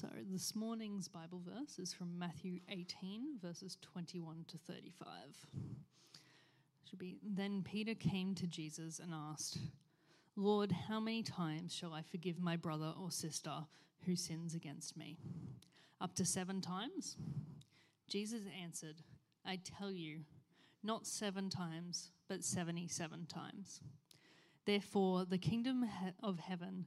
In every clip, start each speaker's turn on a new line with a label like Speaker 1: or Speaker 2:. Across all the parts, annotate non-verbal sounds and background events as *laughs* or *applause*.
Speaker 1: So this morning's Bible verse is from Matthew 18, verses 21 to 35. Should be Then Peter came to Jesus and asked, Lord, how many times shall I forgive my brother or sister who sins against me? Up to seven times? Jesus answered, I tell you, not seven times, but 77 times. Therefore, the kingdom of heaven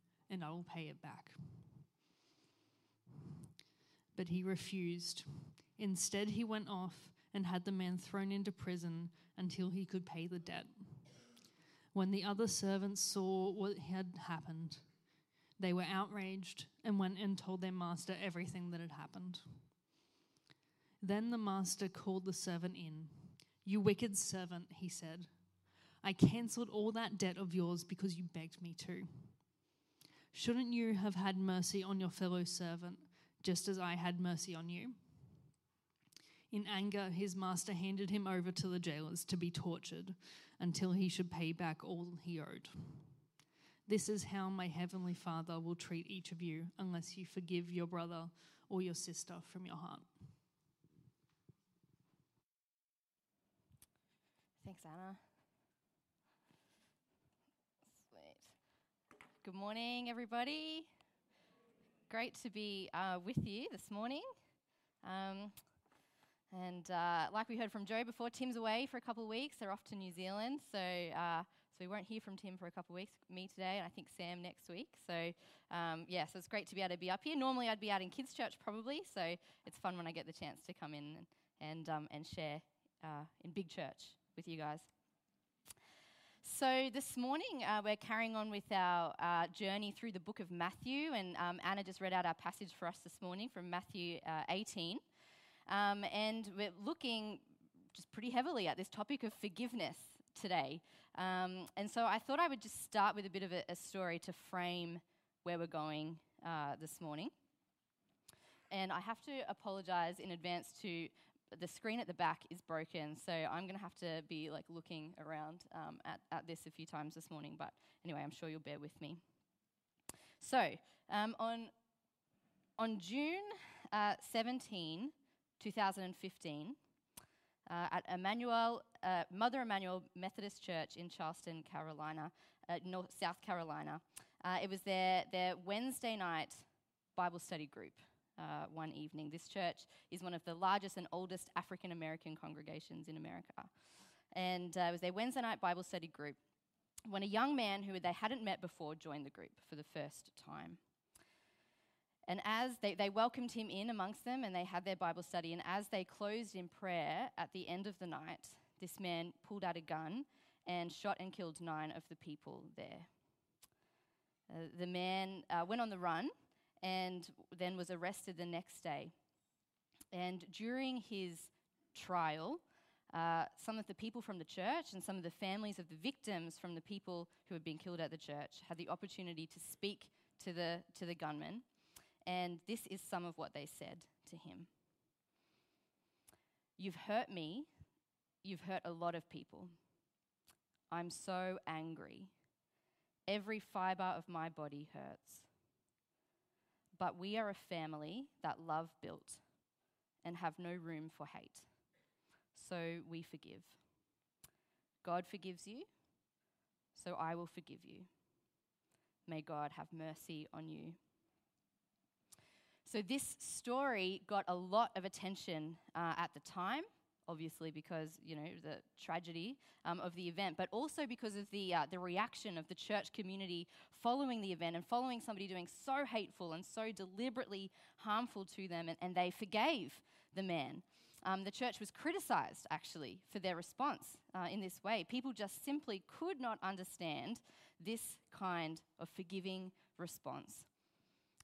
Speaker 1: and I will pay it back. But he refused. Instead, he went off and had the man thrown into prison until he could pay the debt. When the other servants saw what had happened, they were outraged and went and told their master everything that had happened. Then the master called the servant in. You wicked servant, he said. I cancelled all that debt of yours because you begged me to. Shouldn't you have had mercy on your fellow servant, just as I had mercy on you? In anger, his master handed him over to the jailers to be tortured until he should pay back all he owed. This is how my heavenly Father will treat each of you unless you forgive your brother or your sister from your heart.
Speaker 2: Thanks, Anna. Good morning, everybody. Great to be uh, with you this morning. Um, and uh, like we heard from Joe before, Tim's away for a couple of weeks. They're off to New Zealand, so uh, so we won't hear from Tim for a couple of weeks. Me today, and I think Sam next week. So um, yeah, so it's great to be able to be up here. Normally, I'd be out in kids' church probably, so it's fun when I get the chance to come in and and, um, and share uh, in big church with you guys. So, this morning uh, we're carrying on with our uh, journey through the book of Matthew, and um, Anna just read out our passage for us this morning from Matthew uh, 18. Um, and we're looking just pretty heavily at this topic of forgiveness today. Um, and so I thought I would just start with a bit of a, a story to frame where we're going uh, this morning. And I have to apologize in advance to the screen at the back is broken, so I'm going to have to be like looking around um, at, at this a few times this morning. But anyway, I'm sure you'll bear with me. So um, on on June uh, 17, 2015, uh, at Emanuel uh, Mother Emanuel Methodist Church in Charleston, Carolina, uh, North, South Carolina. Uh, it was their their Wednesday night Bible study group uh, one evening. This church is one of the largest and oldest African American congregations in America. And uh, it was their Wednesday night Bible study group when a young man who they hadn't met before joined the group for the first time. And as they, they welcomed him in amongst them and they had their Bible study, and as they closed in prayer at the end of the night, this man pulled out a gun and shot and killed nine of the people there. Uh, the man uh, went on the run and then was arrested the next day. And during his trial, uh, some of the people from the church and some of the families of the victims from the people who had been killed at the church had the opportunity to speak to the, to the gunman. And this is some of what they said to him You've hurt me, you've hurt a lot of people. I'm so angry. Every fiber of my body hurts. But we are a family that love built and have no room for hate. So we forgive. God forgives you, so I will forgive you. May God have mercy on you. So, this story got a lot of attention uh, at the time, obviously because, you know, the tragedy um, of the event, but also because of the, uh, the reaction of the church community following the event and following somebody doing so hateful and so deliberately harmful to them, and, and they forgave the man. Um, the church was criticized, actually, for their response uh, in this way. People just simply could not understand this kind of forgiving response.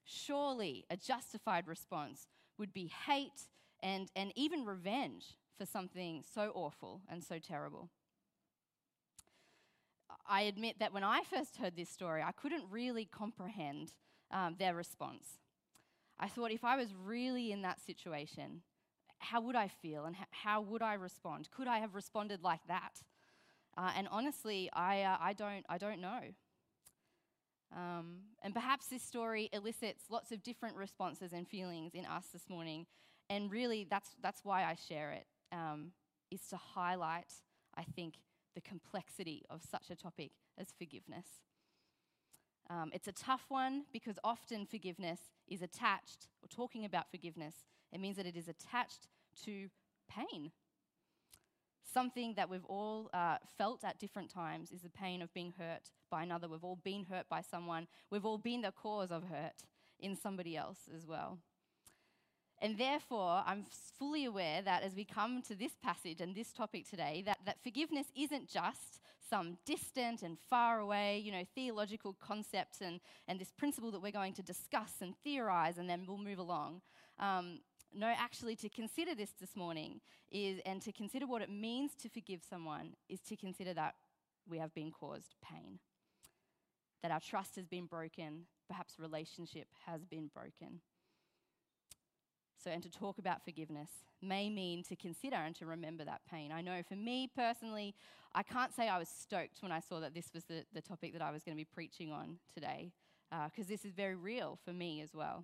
Speaker 2: Surely a justified response would be hate and, and even revenge for something so awful and so terrible. I admit that when I first heard this story, I couldn't really comprehend um, their response. I thought if I was really in that situation, how would I feel and how would I respond? Could I have responded like that? Uh, and honestly, I, uh, I, don't, I don't know. Um, and perhaps this story elicits lots of different responses and feelings in us this morning. And really, that's, that's why I share it, um, is to highlight, I think, the complexity of such a topic as forgiveness. Um, it's a tough one because often forgiveness is attached, or talking about forgiveness, it means that it is attached to pain. Something that we've all uh, felt at different times is the pain of being hurt by another. We've all been hurt by someone. We've all been the cause of hurt in somebody else as well. And therefore, I'm fully aware that as we come to this passage and this topic today, that, that forgiveness isn't just some distant and far away, you know, theological concept and, and this principle that we're going to discuss and theorize and then we'll move along. Um, no, actually, to consider this this morning is, and to consider what it means to forgive someone, is to consider that we have been caused pain, that our trust has been broken, perhaps relationship has been broken. So, and to talk about forgiveness may mean to consider and to remember that pain. I know for me personally, I can't say I was stoked when I saw that this was the, the topic that I was going to be preaching on today, because uh, this is very real for me as well.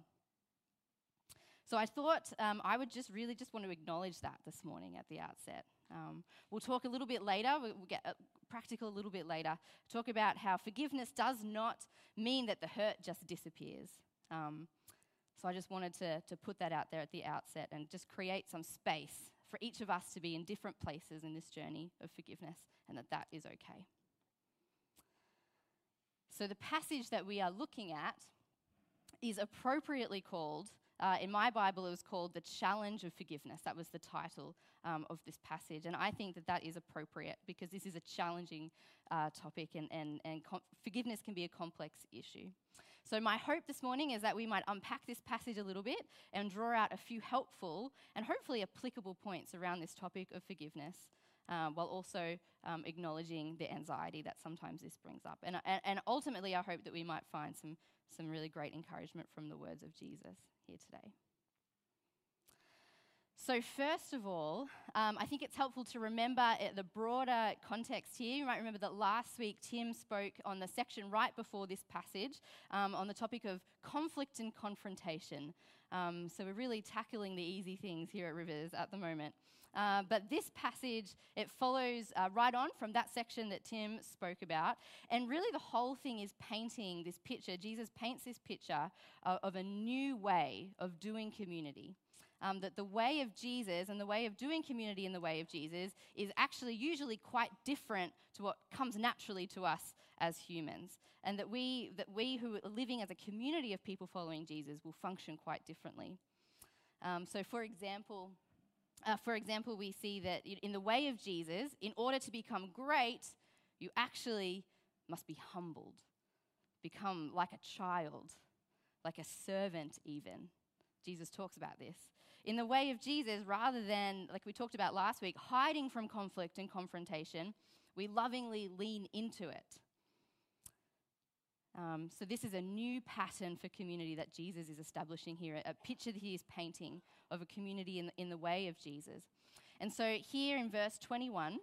Speaker 2: So I thought um, I would just really just want to acknowledge that this morning at the outset. Um, we'll talk a little bit later, we'll get uh, practical a little bit later, talk about how forgiveness does not mean that the hurt just disappears. Um, so I just wanted to, to put that out there at the outset and just create some space for each of us to be in different places in this journey of forgiveness and that that is okay. So the passage that we are looking at is appropriately called uh, in my Bible, it was called The Challenge of Forgiveness. That was the title um, of this passage. And I think that that is appropriate because this is a challenging uh, topic and, and, and forgiveness can be a complex issue. So, my hope this morning is that we might unpack this passage a little bit and draw out a few helpful and hopefully applicable points around this topic of forgiveness. Um, while also um, acknowledging the anxiety that sometimes this brings up. And, and, and ultimately, I hope that we might find some, some really great encouragement from the words of Jesus here today. So, first of all, um, I think it's helpful to remember the broader context here. You might remember that last week Tim spoke on the section right before this passage um, on the topic of conflict and confrontation. Um, so, we're really tackling the easy things here at Rivers at the moment. Uh, but this passage, it follows uh, right on from that section that Tim spoke about. And really, the whole thing is painting this picture. Jesus paints this picture uh, of a new way of doing community. Um, that the way of Jesus and the way of doing community in the way of Jesus is actually usually quite different to what comes naturally to us as humans. And that we, that we who are living as a community of people following Jesus will function quite differently. Um, so, for example, uh, for example, we see that in the way of Jesus, in order to become great, you actually must be humbled, become like a child, like a servant, even. Jesus talks about this. In the way of Jesus, rather than, like we talked about last week, hiding from conflict and confrontation, we lovingly lean into it. Um, so, this is a new pattern for community that Jesus is establishing here, a picture that he is painting of a community in, in the way of Jesus. And so, here in verse 21,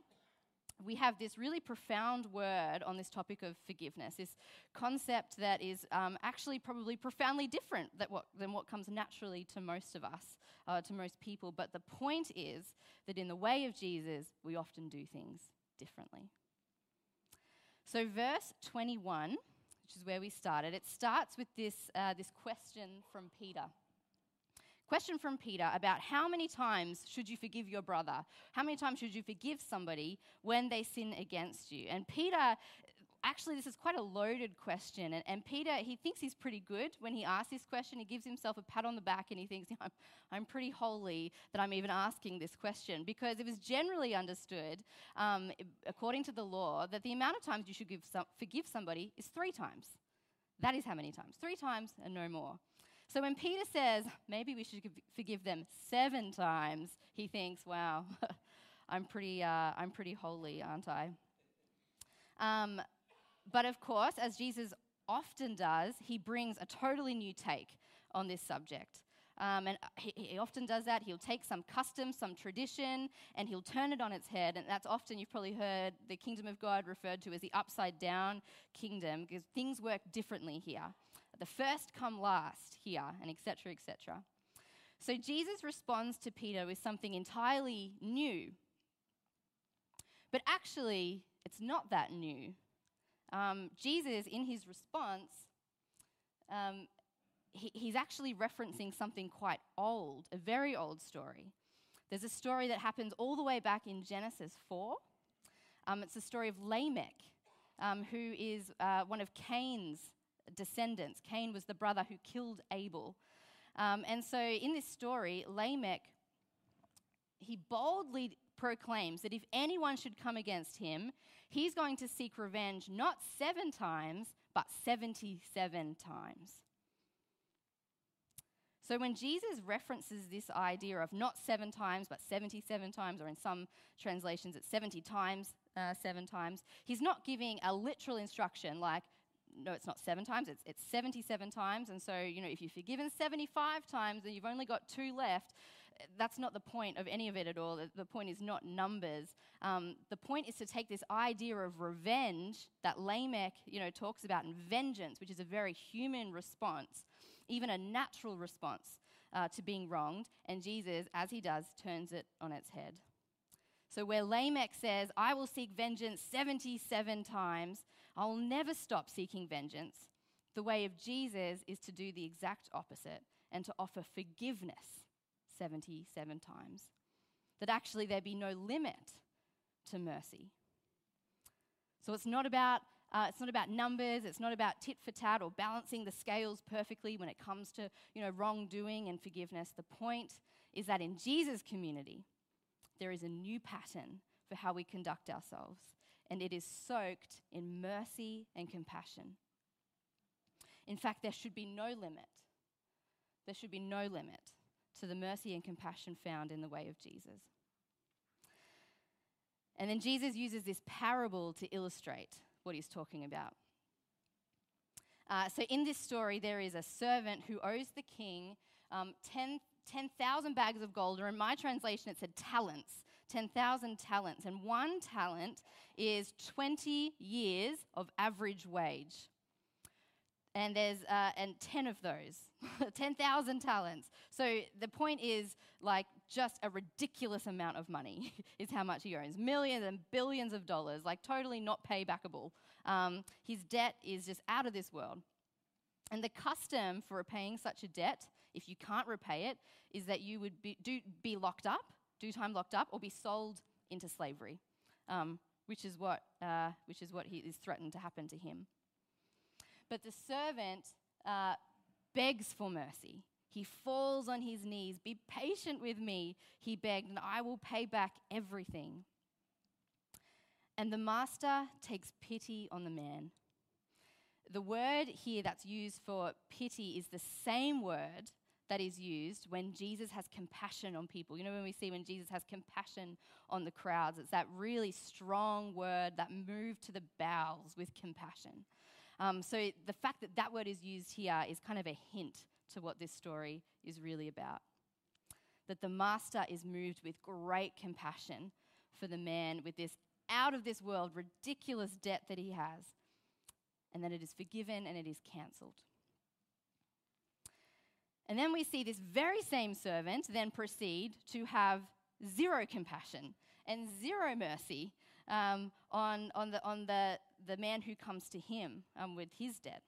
Speaker 2: we have this really profound word on this topic of forgiveness, this concept that is um, actually probably profoundly different than what, than what comes naturally to most of us, uh, to most people. But the point is that in the way of Jesus, we often do things differently. So, verse 21 which is where we started, it starts with this, uh, this question from Peter. Question from Peter about how many times should you forgive your brother? How many times should you forgive somebody when they sin against you? And Peter actually, this is quite a loaded question. And, and, Peter, he thinks he's pretty good when he asks this question. He gives himself a pat on the back and he thinks, I'm, I'm pretty holy that I'm even asking this question. Because it was generally understood, um, according to the law, that the amount of times you should some, forgive somebody is three times. That is how many times? Three times and no more. So when Peter says, maybe we should forgive them seven times, he thinks, wow, *laughs* I'm, pretty, uh, I'm pretty holy, aren't I? Um, but of course, as Jesus often does, he brings a totally new take on this subject. Um, and he, he, often does that. He'll take some custom, some tradition, and he'll turn it on its head. And that's often, you've probably heard the kingdom of God referred to as the upside down kingdom, because things work differently here. The first come last here, and etc., etc. So Jesus responds to Peter with something entirely new. But actually, it's not that new um, Jesus, in his response, um, he, he's actually referencing something quite old, a very old story. There's a story that happens all the way back in Genesis 4. Um, it's the story of Lamech, um, who is uh, one of Cain's descendants. Cain was the brother who killed Abel. Um, and so in this story, Lamech, he boldly proclaims that if anyone should come against him, he's going to seek revenge not seven times, but 77 times. So when Jesus references this idea of not seven times, but 77 times, or in some translations, it's 70 times, uh, seven times, he's not giving a literal instruction like, no, it's not seven times, it's, it's 77 times. And so, you know, if you're forgiven 75 times and you've only got two left, that's not the point of any of it at all. The point is not numbers. Um, the point is to take this idea of revenge that Lamech, you know, talks about and vengeance, which is a very human response, even a natural response uh, to being wronged, and Jesus, as he does, turns it on its head. So where Lamech says, "I will seek vengeance 77 times," I'll never stop seeking vengeance. The way of Jesus is to do the exact opposite and to offer forgiveness 77 times. That actually there be no limit to mercy. So it's not about uh, it's not about numbers. It's not about tit for tat or balancing the scales perfectly when it comes to you know wrongdoing and forgiveness. The point is that in Jesus' community, there is a new pattern for how we conduct ourselves, and it is soaked in mercy and compassion. In fact, there should be no limit. There should be no limit to the mercy and compassion found in the way of Jesus. And then Jesus uses this parable to illustrate what he's talking about. Uh, so, in this story, there is a servant who owes the king um, 10,000 10, bags of gold, or in my translation, it said talents 10,000 talents. And one talent is 20 years of average wage. And there's uh, and 10 of those *laughs* 10,000 talents. So the point is like just a ridiculous amount of money *laughs* is how much he owns millions and billions of dollars like totally not paybackable. Um, his debt is just out of this world. And the custom for repaying such a debt if you can't repay it is that you would be, do, be locked up do time locked up or be sold into slavery um, which is what uh, which is what he is threatened to happen to him but the servant uh, begs for mercy. He falls on his knees. Be patient with me, he begged, and I will pay back everything. And the master takes pity on the man. The word here that's used for pity is the same word that is used when Jesus has compassion on people. You know, when we see when Jesus has compassion on the crowds, it's that really strong word that moved to the bowels with compassion. Um, so the fact that that word is used here is kind of a hint to what this story is really about. That the master is moved with great compassion for the man with this out of this world ridiculous debt that he has, and that it is forgiven and it is cancelled. And then we see this very same servant then proceed to have zero compassion and zero mercy um, on, on, the, on the, the man who comes to him um, with his debt.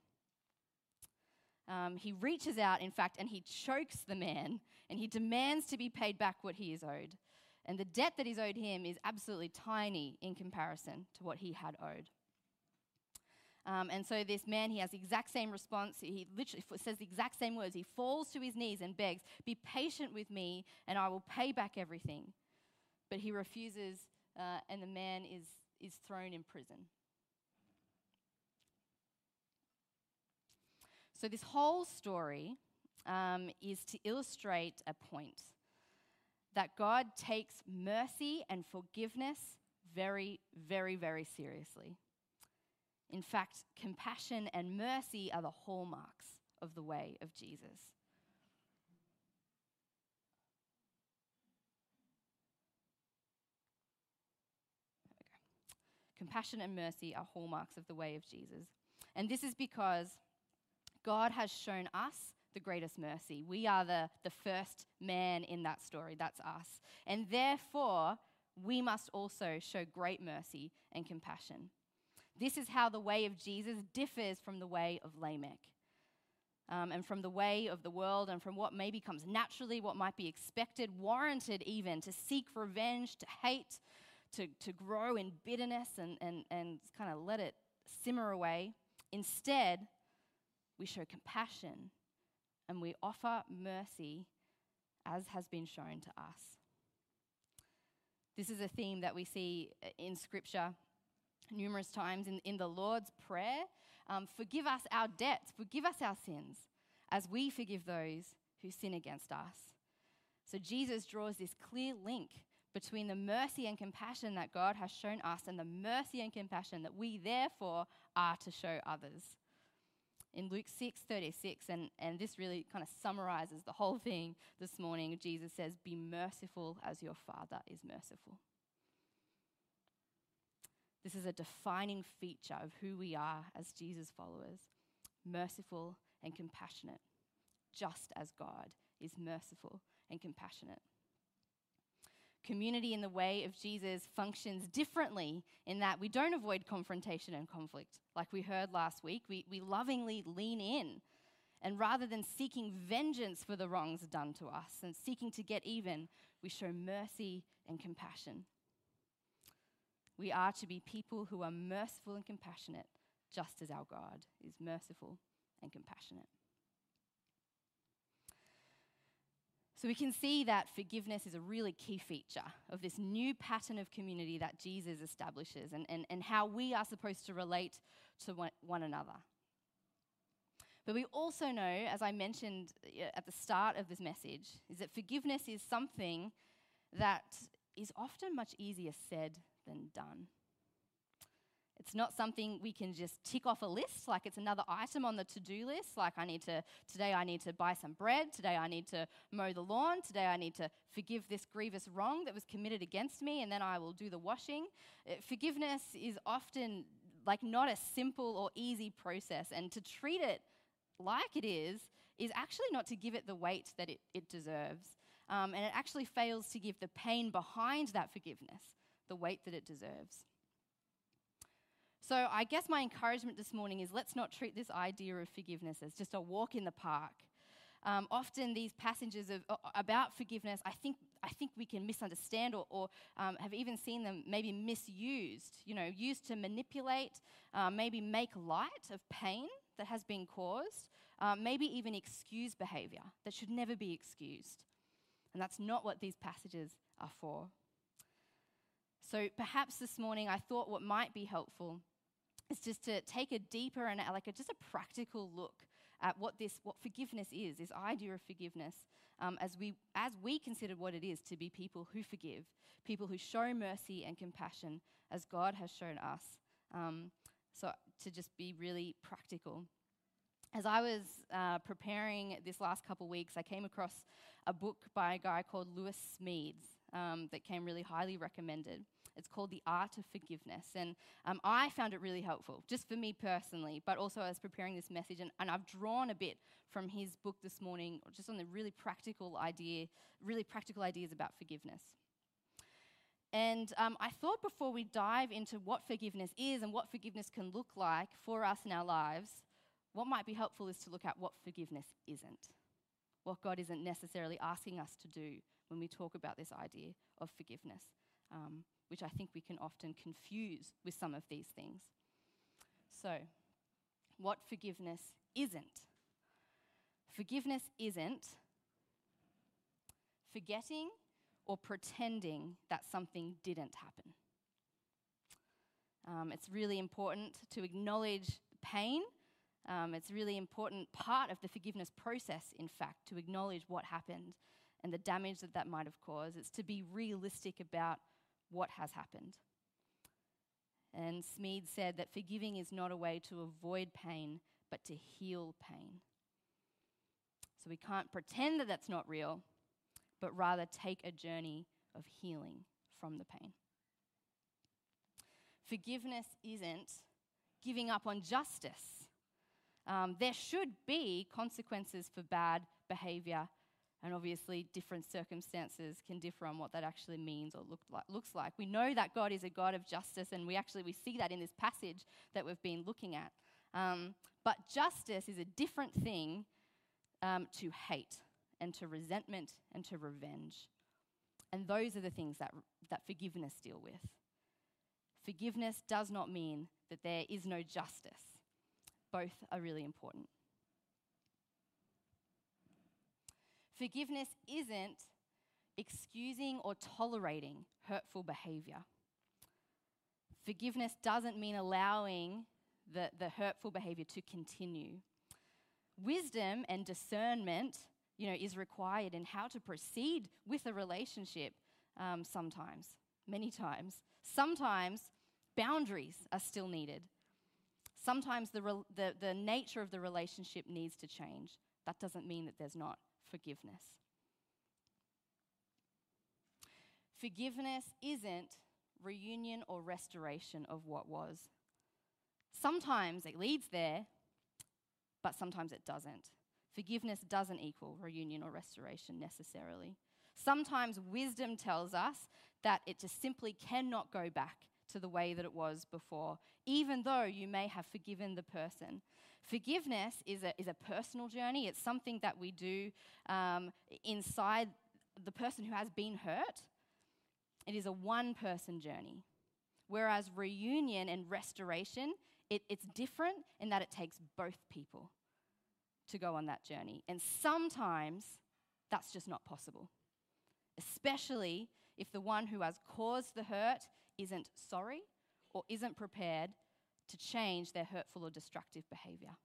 Speaker 2: um, he reaches out, in fact, and he chokes the man and he demands to be paid back what he is owed. And the debt that is owed him is absolutely tiny in comparison to what he had owed. Um, and so this man, he has the exact same response. He literally says the exact same words. He falls to his knees and begs, Be patient with me, and I will pay back everything. But he refuses, uh, and the man is, is thrown in prison. So, this whole story um, is to illustrate a point that God takes mercy and forgiveness very, very, very seriously. In fact, compassion and mercy are the hallmarks of the way of Jesus. Compassion and mercy are hallmarks of the way of Jesus. And this is because God has shown us the greatest mercy. We are the, the first man in that story. That's us. And therefore, we must also show great mercy and compassion. This is how the way of Jesus differs from the way of Lamech. Um, and from the way of the world, and from what maybe comes naturally, what might be expected, warranted even, to seek revenge, to hate, to, to grow in bitterness and, and, and kind of let it simmer away. Instead, we show compassion and we offer mercy as has been shown to us. This is a theme that we see in Scripture numerous times in, in the Lord's Prayer. Um, forgive us our debts, forgive us our sins, as we forgive those who sin against us. So Jesus draws this clear link between the mercy and compassion that God has shown us and the mercy and compassion that we therefore are to show others. In Luke 6 36, and, and this really kind of summarizes the whole thing this morning, Jesus says, Be merciful as your Father is merciful. This is a defining feature of who we are as Jesus followers merciful and compassionate, just as God is merciful and compassionate. Community in the way of Jesus functions differently in that we don't avoid confrontation and conflict. Like we heard last week, we, we lovingly lean in. And rather than seeking vengeance for the wrongs done to us and seeking to get even, we show mercy and compassion. We are to be people who are merciful and compassionate, just as our God is merciful and compassionate. So we can see that forgiveness is a really key feature of this new pattern of community that Jesus establishes and, and, and how we are supposed to relate to one, one another. But we also know, as I mentioned uh, at the start of this message, is that forgiveness is something that is often much easier said than done. It's not something we can just tick off a list, like it's another item on the to do list. Like, I need to, today I need to buy some bread. Today I need to mow the lawn. Today I need to forgive this grievous wrong that was committed against me, and then I will do the washing. Uh, forgiveness is often like not a simple or easy process, and to treat it like it is, is actually not to give it the weight that it, it deserves. Um, and it actually fails to give the pain behind that forgiveness the weight that it deserves. So, I guess my encouragement this morning is let's not treat this idea of forgiveness as just a walk in the park. Um, often, these passages of, about forgiveness, I think, I think we can misunderstand or, or um, have even seen them maybe misused, you know, used to manipulate, uh, maybe make light of pain that has been caused, uh, maybe even excuse behavior that should never be excused. And that's not what these passages are for. So perhaps this morning I thought what might be helpful is just to take a deeper and like a, just a practical look at what this what forgiveness is, this idea of forgiveness, um, as we as we consider what it is to be people who forgive, people who show mercy and compassion as God has shown us. Um, so to just be really practical. As I was uh, preparing this last couple weeks, I came across a book by a guy called Lewis Smedes um, that came really highly recommended. It's called The Art of Forgiveness. And um, I found it really helpful, just for me personally, but also as preparing this message. And, and I've drawn a bit from his book this morning, just on the really practical idea, really practical ideas about forgiveness. And um, I thought before we dive into what forgiveness is and what forgiveness can look like for us in our lives, what might be helpful is to look at what forgiveness isn't, what God isn't necessarily asking us to do when we talk about this idea of forgiveness, um, which I think we can often confuse with some of these things. So, what forgiveness isn't. Forgiveness isn't forgetting or pretending that something didn't happen. Um, it's really important to acknowledge pain. Um, it's a really important part of the forgiveness process, in fact, to acknowledge what happened and the damage that that might have caused. It's to be realistic about what has happened. And Smedes said that forgiving is not a way to avoid pain, but to heal pain. So we can't pretend that that's not real, but rather take a journey of healing from the pain. Forgiveness isn't giving up on justice. Um, there should be consequences for bad behavior, and obviously, different circumstances can differ on what that actually means or look like, looks like. We know that God is a God of justice, and we actually we see that in this passage that we've been looking at. Um, but justice is a different thing um, to hate and to resentment and to revenge. And those are the things that, that forgiveness deal with. Forgiveness does not mean that there is no justice. Both are really important. Forgiveness isn't excusing or tolerating hurtful behavior. Forgiveness doesn't mean allowing the, the hurtful behavior to continue. Wisdom and discernment, you know, is required in how to proceed with a relationship um, sometimes, many times. Sometimes boundaries are still needed. Sometimes the, re- the, the nature of the relationship needs to change. That doesn't mean that there's not forgiveness. Forgiveness isn't reunion or restoration of what was. Sometimes it leads there, but sometimes it doesn't. Forgiveness doesn't equal reunion or restoration necessarily. Sometimes wisdom tells us that it just simply cannot go back to the way that it was before, even though you may have forgiven the person. Forgiveness is a, is a personal journey, it's something that we do um, inside the person who has been hurt. It is a one person journey. Whereas reunion and restoration it, it's different in that it takes both people to go on that journey. And sometimes that's just not possible, especially if the one who has caused the hurt isn't sorry or isn't prepared to change their hurtful or destructive behavior.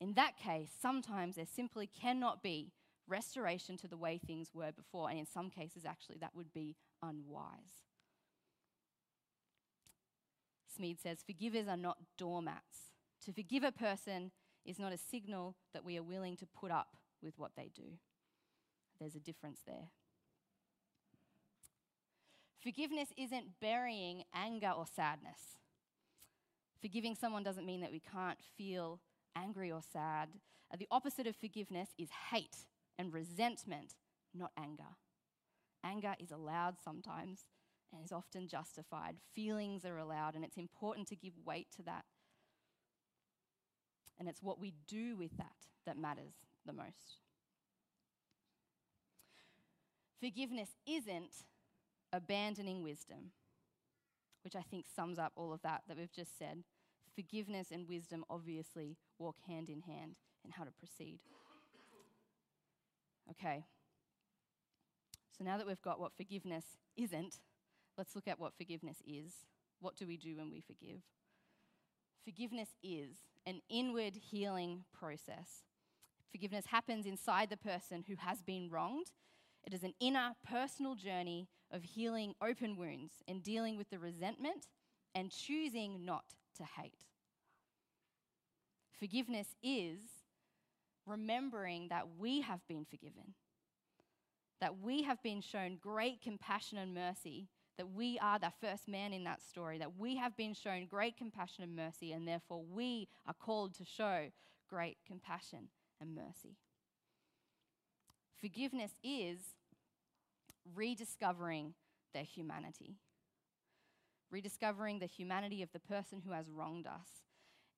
Speaker 2: In that case, sometimes there simply cannot be restoration to the way things were before, and in some cases, actually, that would be unwise. Smedes says, Forgivers are not doormats. To forgive a person is not a signal that we are willing to put up with what they do. There's a difference there. Forgiveness isn't burying anger or sadness. Forgiving someone doesn't mean that we can't feel angry or sad. Uh, the opposite of forgiveness is hate and resentment, not anger. Anger is allowed sometimes, and is often justified. Feelings are allowed, and it's important to give weight to that. And it's what we do with that that matters the most. Forgiveness isn't abandoning wisdom, which I think sums up all of that that we've just said. Forgiveness and wisdom obviously walk hand in hand in how to proceed. Okay. So now that we've got what forgiveness isn't, let's look at what forgiveness is. What do we do when we forgive? Forgiveness is an inward healing process. Forgiveness happens inside the person who has been wronged. It is an inner personal journey of healing open wounds and dealing with the resentment and choosing not to hate. Forgiveness is remembering that we have been forgiven, that we have been shown great compassion and mercy that we are the first man in that story, that we have been shown great compassion and mercy, and therefore we are called to show great compassion and mercy. Forgiveness is rediscovering their humanity, rediscovering the humanity of the person who has wronged us.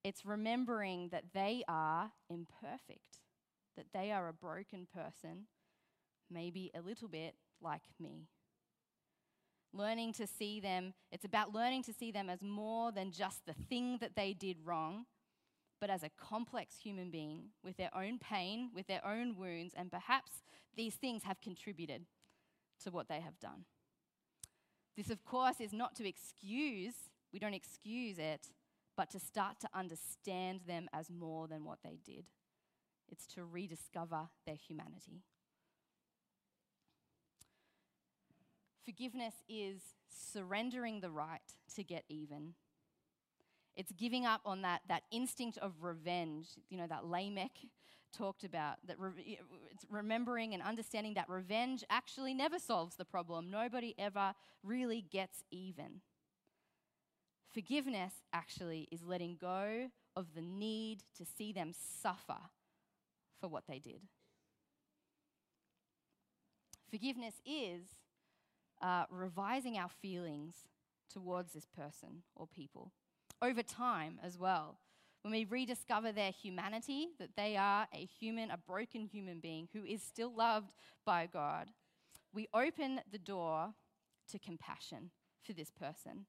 Speaker 2: It's remembering that they are imperfect, that they are a broken person, maybe a little bit like me. Learning to see them, it's about learning to see them as more than just the thing that they did wrong, but as a complex human being with their own pain, with their own wounds, and perhaps these things have contributed to what they have done. This, of course, is not to excuse, we don't excuse it, but to start to understand them as more than what they did. It's to rediscover their humanity. Forgiveness is surrendering the right to get even. It's giving up on that, that instinct of revenge, you know, that Lamech talked about. That re- it's remembering and understanding that revenge actually never solves the problem. Nobody ever really gets even. Forgiveness actually is letting go of the need to see them suffer for what they did. Forgiveness is uh, revising our feelings towards this person or people over time as well. When we rediscover their humanity, that they are a human, a broken human being who is still loved by God, we open the door to compassion for this person.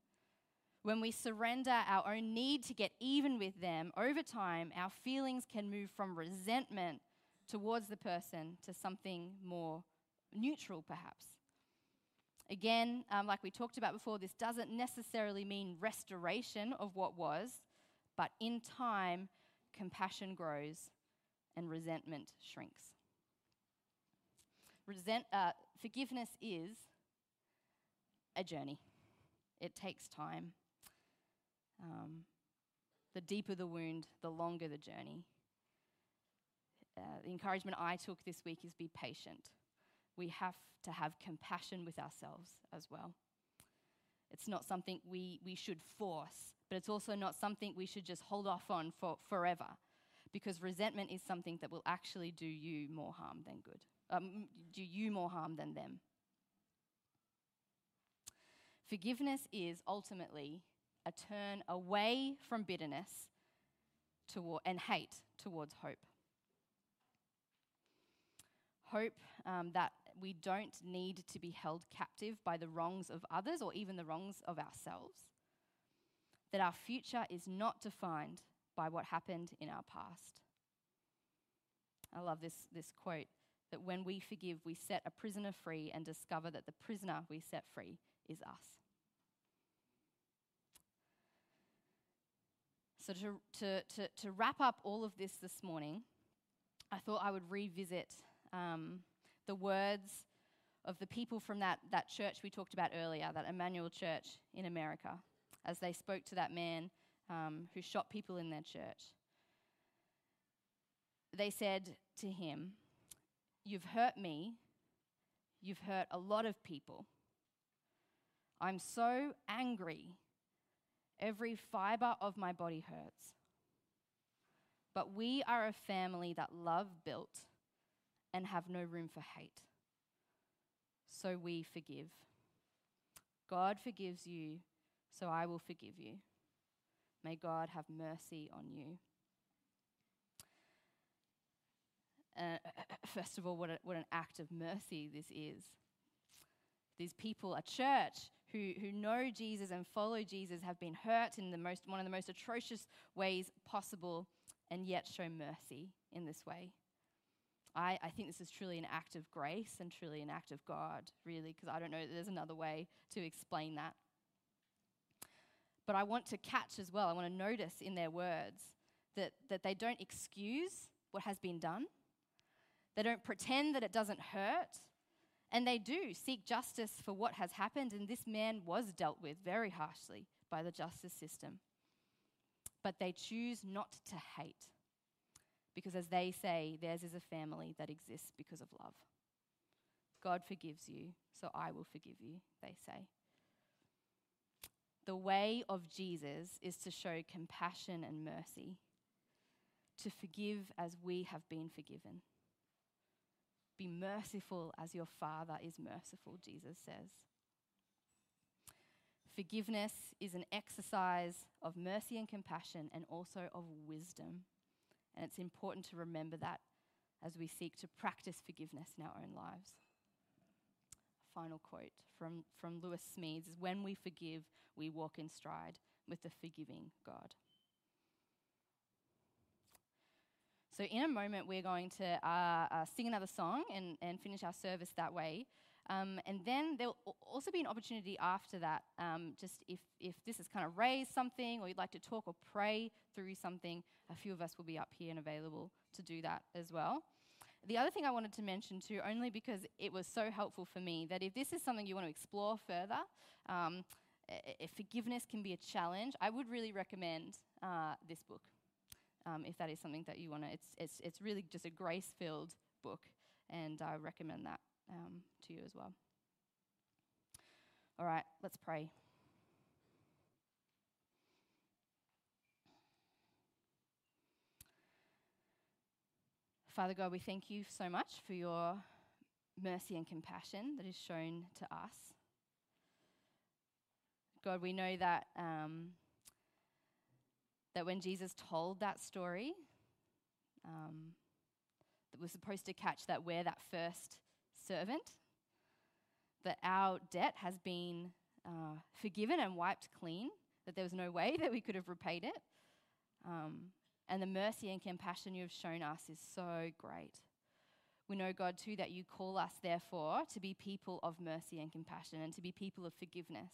Speaker 2: When we surrender our own need to get even with them, over time, our feelings can move from resentment towards the person to something more neutral, perhaps. Again, um, like we talked about before, this doesn't necessarily mean restoration of what was, but in time, compassion grows and resentment shrinks. Resent, uh, forgiveness is a journey, it takes time. Um, the deeper the wound, the longer the journey. Uh, the encouragement I took this week is be patient. We have to have compassion with ourselves as well. It's not something we, we should force, but it's also not something we should just hold off on for forever because resentment is something that will actually do you more harm than good, um, do you more harm than them. Forgiveness is ultimately a turn away from bitterness toward, and hate towards hope. Hope um, that we don't need to be held captive by the wrongs of others or even the wrongs of ourselves. That our future is not defined by what happened in our past. I love this, this quote that when we forgive, we set a prisoner free and discover that the prisoner we set free is us. So, to, to, to, to wrap up all of this this morning, I thought I would revisit um, the words of the people from that, that church we talked about earlier, that Emanuel Church in America, as they spoke to that man um, who shot people in their church. They said to him, You've hurt me, you've hurt a lot of people. I'm so angry. Every fiber of my body hurts. But we are a family that love built and have no room for hate. So we forgive. God forgives you, so I will forgive you. May God have mercy on you. Uh, *coughs* first of all, what, a, what an act of mercy this is. These people, a church who, who know Jesus and follow Jesus, have been hurt in the most, one of the most atrocious ways possible, and yet show mercy in this way. I, I think this is truly an act of grace and truly an act of God, really, because I don't know that there's another way to explain that. But I want to catch as well, I want to notice in their words that, that they don't excuse what has been done, they don't pretend that it doesn't hurt, and they do seek justice for what has happened. And this man was dealt with very harshly by the justice system. But they choose not to hate because, as they say, theirs is a family that exists because of love. God forgives you, so I will forgive you, they say. The way of Jesus is to show compassion and mercy, to forgive as we have been forgiven. Be merciful as your Father is merciful, Jesus says. Forgiveness is an exercise of mercy and compassion and also of wisdom. And it's important to remember that as we seek to practice forgiveness in our own lives. Final quote from, from Lewis Smedes is When we forgive, we walk in stride with the forgiving God. So, in a moment, we're going to uh, uh, sing another song and, and finish our service that way. Um, and then there'll also be an opportunity after that, um, just if, if this has kind of raised something or you'd like to talk or pray through something, a few of us will be up here and available to do that as well. The other thing I wanted to mention too, only because it was so helpful for me, that if this is something you want to explore further, um, if forgiveness can be a challenge, I would really recommend uh, this book. Um, if that is something that you want to, it's, it's, it's really just a grace filled book, and I recommend that um, to you as well. All right, let's pray. Father God, we thank you so much for your mercy and compassion that is shown to us. God, we know that, um, that when Jesus told that story, um, that we're supposed to catch that we're that first servant, that our debt has been uh, forgiven and wiped clean, that there was no way *laughs* that we could have repaid it. Um, and the mercy and compassion you have shown us is so great. We know, God, too, that you call us, therefore, to be people of mercy and compassion and to be people of forgiveness,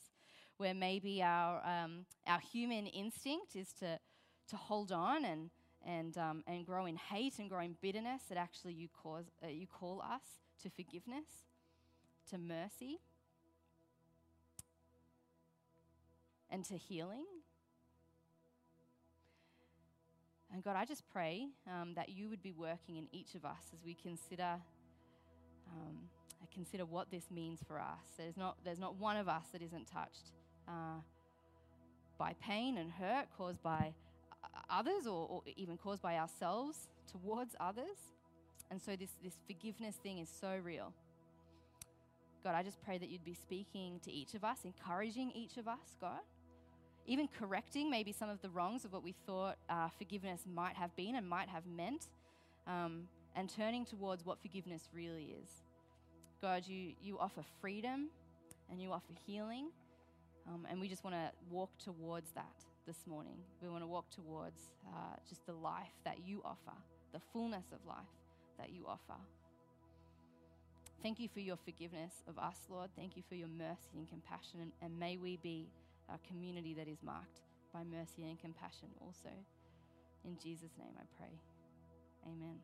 Speaker 2: where maybe our, um, our human instinct is to, to hold on and, and, um, and grow in hate and grow in bitterness, that actually you, cause, uh, you call us to forgiveness, to mercy, and to healing. And God, I just pray um, that you would be working in each of us as we consider. Um, consider what this means for us. There's not, there's not one of us that isn't touched uh, by pain and hurt caused by others or, or even caused by ourselves towards others. And so this, this forgiveness thing is so real. God, I just pray that you'd be speaking to each of us, encouraging each of us, God. Even correcting maybe some of the wrongs of what we thought uh, forgiveness might have been and might have meant, um, and turning towards what forgiveness really is. God, you, you offer freedom and you offer healing, um, and we just want to walk towards that this morning. We want to walk towards uh, just the life that you offer, the fullness of life that you offer. Thank you for your forgiveness of us, Lord. Thank you for your mercy and compassion. And, and may we be a community that is marked by mercy and compassion also. In Jesus' name I pray. Amen.